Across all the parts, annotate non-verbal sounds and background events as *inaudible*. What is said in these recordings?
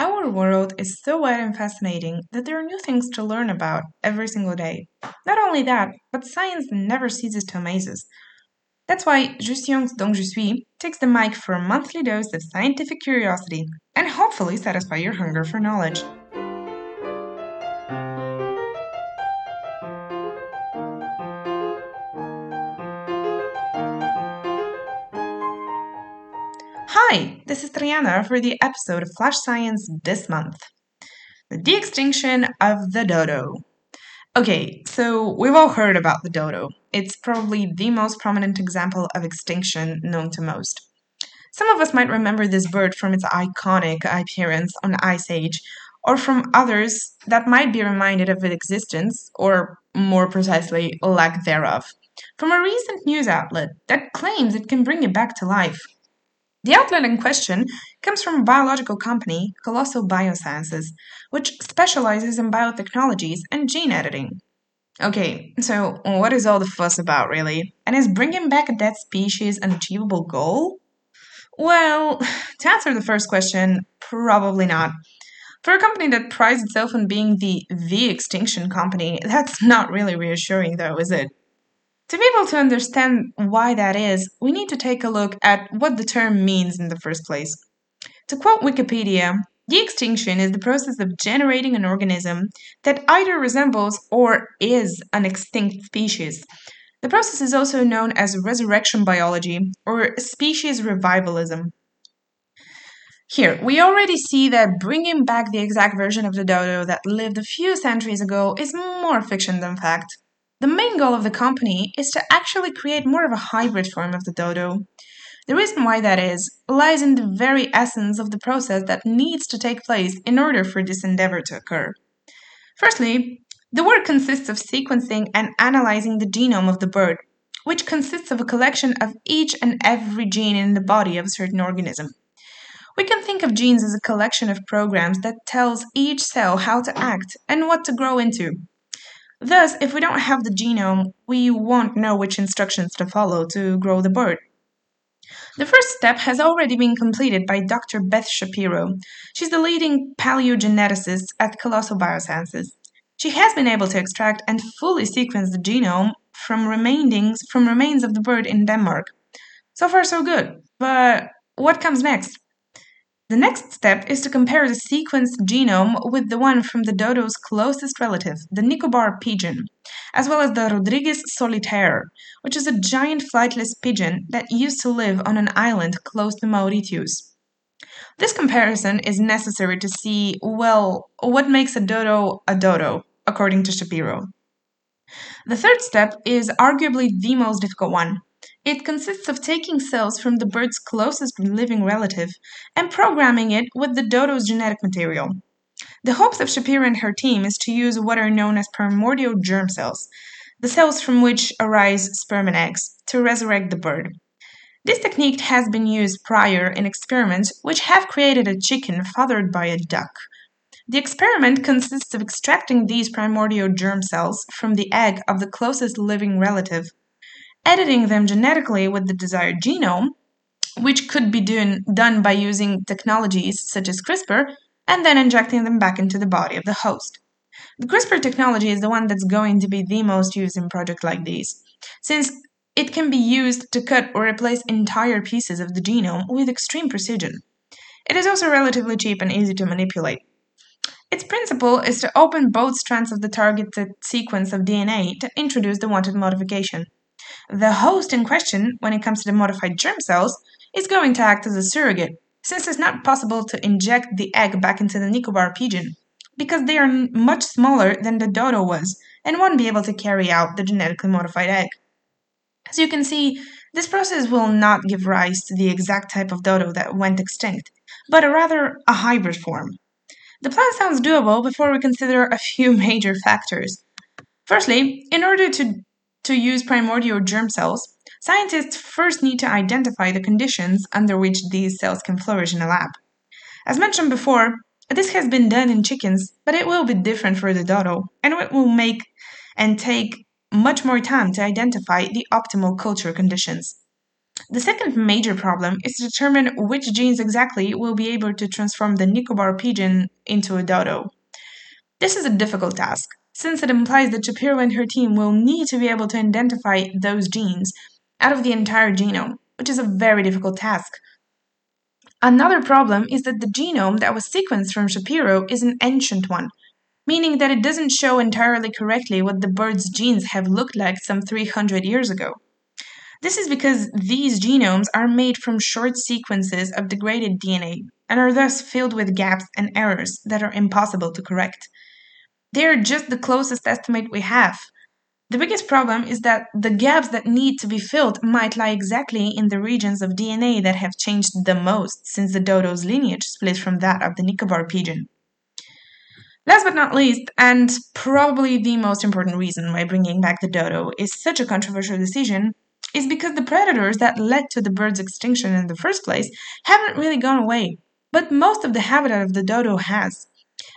Our world is so wide and fascinating that there are new things to learn about every single day. Not only that, but science never ceases to amaze us. That's why Je Science Donc Je Suis takes the mic for a monthly dose of scientific curiosity and hopefully satisfy your hunger for knowledge. Hi, this is Trayana for the episode of Flash Science this month. The de-extinction of the dodo. Okay, so we've all heard about the dodo. It's probably the most prominent example of extinction known to most. Some of us might remember this bird from its iconic appearance on Ice Age, or from others that might be reminded of its existence, or more precisely, lack thereof, from a recent news outlet that claims it can bring it back to life. The outlet in question comes from a biological company, Colossal Biosciences, which specializes in biotechnologies and gene editing. Okay, so what is all the fuss about, really? And is bringing back a dead species an achievable goal? Well, *sighs* to answer the first question, probably not. For a company that prides itself on being the de-extinction company, *laughs* that's not really reassuring, though, is it? To be able to understand why that is, we need to take a look at what the term means in the first place. To quote Wikipedia, de-extinction is the process of generating an organism that either resembles or is an extinct species. The process is also known as resurrection biology or species revivalism. Here, we already see that bringing back the exact version of the dodo that lived a few centuries ago is more fiction than fact. The main goal of the company is to actually create more of a hybrid form of the dodo. The reason why that is lies in the very essence of the process that needs to take place in order for this endeavor to occur. Firstly, the work consists of sequencing and analyzing the genome of the bird, which consists of a collection of each and every gene in the body of a certain organism. We can think of genes as a collection of programs that tells each cell how to act and what to grow into. Thus, if we don't have the genome, we won't know which instructions to follow to grow the bird. The first step has already been completed by Dr. Beth Shapiro. She's the leading paleogeneticist at Colossal Biosciences. She has been able to extract and fully sequence the genome from remainings from remains of the bird in Denmark. So far so good. But what comes next? The next step is to compare the sequenced genome with the one from the dodo's closest relative, the Nicobar pigeon, as well as the Rodrigues solitaire, which is a giant flightless pigeon that used to live on an island close to Mauritius. This comparison is necessary to see, well, what makes a dodo a dodo, according to Shapiro. The third step is arguably the most difficult one it consists of taking cells from the bird's closest living relative and programming it with the dodo's genetic material. The hopes of Shapiro and her team is to use what are known as primordial germ cells, the cells from which arise sperm and eggs, to resurrect the bird. This technique has been used prior in experiments which have created a chicken fathered by a duck. The experiment consists of extracting these primordial germ cells from the egg of the closest living relative editing them genetically with the desired genome, which could be done, done by using technologies such as CRISPR, and then injecting them back into the body of the host. The CRISPR technology is the one that's going to be the most used in projects like these, since it can be used to cut or replace entire pieces of the genome with extreme precision. It is also relatively cheap and easy to manipulate. Its principle is to open both strands of the targeted sequence of DNA to introduce the wanted modification. The host in question, when it comes to the modified germ cells, is going to act as a surrogate, since it's not possible to inject the egg back into the Nicobar pigeon, because they are much smaller than the dodo was and won't be able to carry out the genetically modified egg. As you can see, this process will not give rise to the exact type of dodo that went extinct, but a rather a hybrid form. The plan sounds doable before we consider a few *laughs* major factors. Firstly, in order to to use primordial germ cells, scientists first need to identify the conditions under which these cells can flourish in a lab. As mentioned before, this has been done in chickens, but it will be different for the dodo, and it will make and take much more time to identify the optimal culture conditions. The second major problem is to determine which genes exactly will be able to transform the Nicobar pigeon into a dodo. This is a difficult task, since it implies that Shapiro and her team will need to be able to identify those genes out of the entire genome, which is a very difficult task. Another problem is that the genome that was sequenced from Shapiro is an ancient one, meaning that it doesn't show entirely correctly what the bird's genes have looked like some 300 years ago. This is because these genomes are made from short sequences of degraded DNA and are thus filled with gaps and errors that are impossible to correct. They are just the closest estimate we have, the biggest problem is that the gaps that need to be filled might lie exactly in the regions of DNA that have changed the most since the dodo's lineage split from that of the Nicobar pigeon. Last but not least, and probably the most important reason why bringing back the dodo is such a controversial decision, is because the predators that led to the bird's extinction in the first place haven't really gone away, but most of the habitat of the dodo has.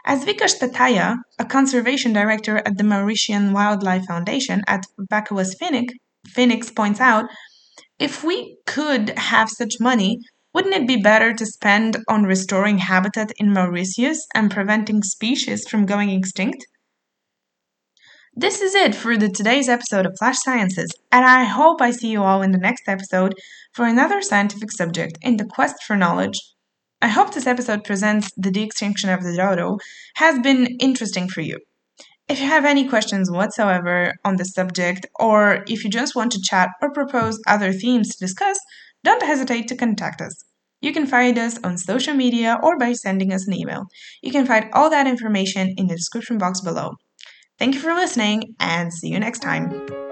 As Vikas Tatayah, a conservation director at the Mauritian Wildlife Foundation at Vacoas Phoenix, Phoenix points out, if we could have such money, wouldn't it be better to spend on restoring habitat in Mauritius and preventing species from going extinct? This is it for the today's episode of Flash Sciences, and I hope I see you all in the next episode for another scientific subject in the quest for knowledge I hope this episode presents the de-extinction of the dodo has been interesting for you. If you have any questions whatsoever on the subject, or if you just want to chat or propose other themes to discuss, don't hesitate to contact us. You can find us on social media or by sending us an email. You can find all that information in the description box below. Thank you for listening and see you next time.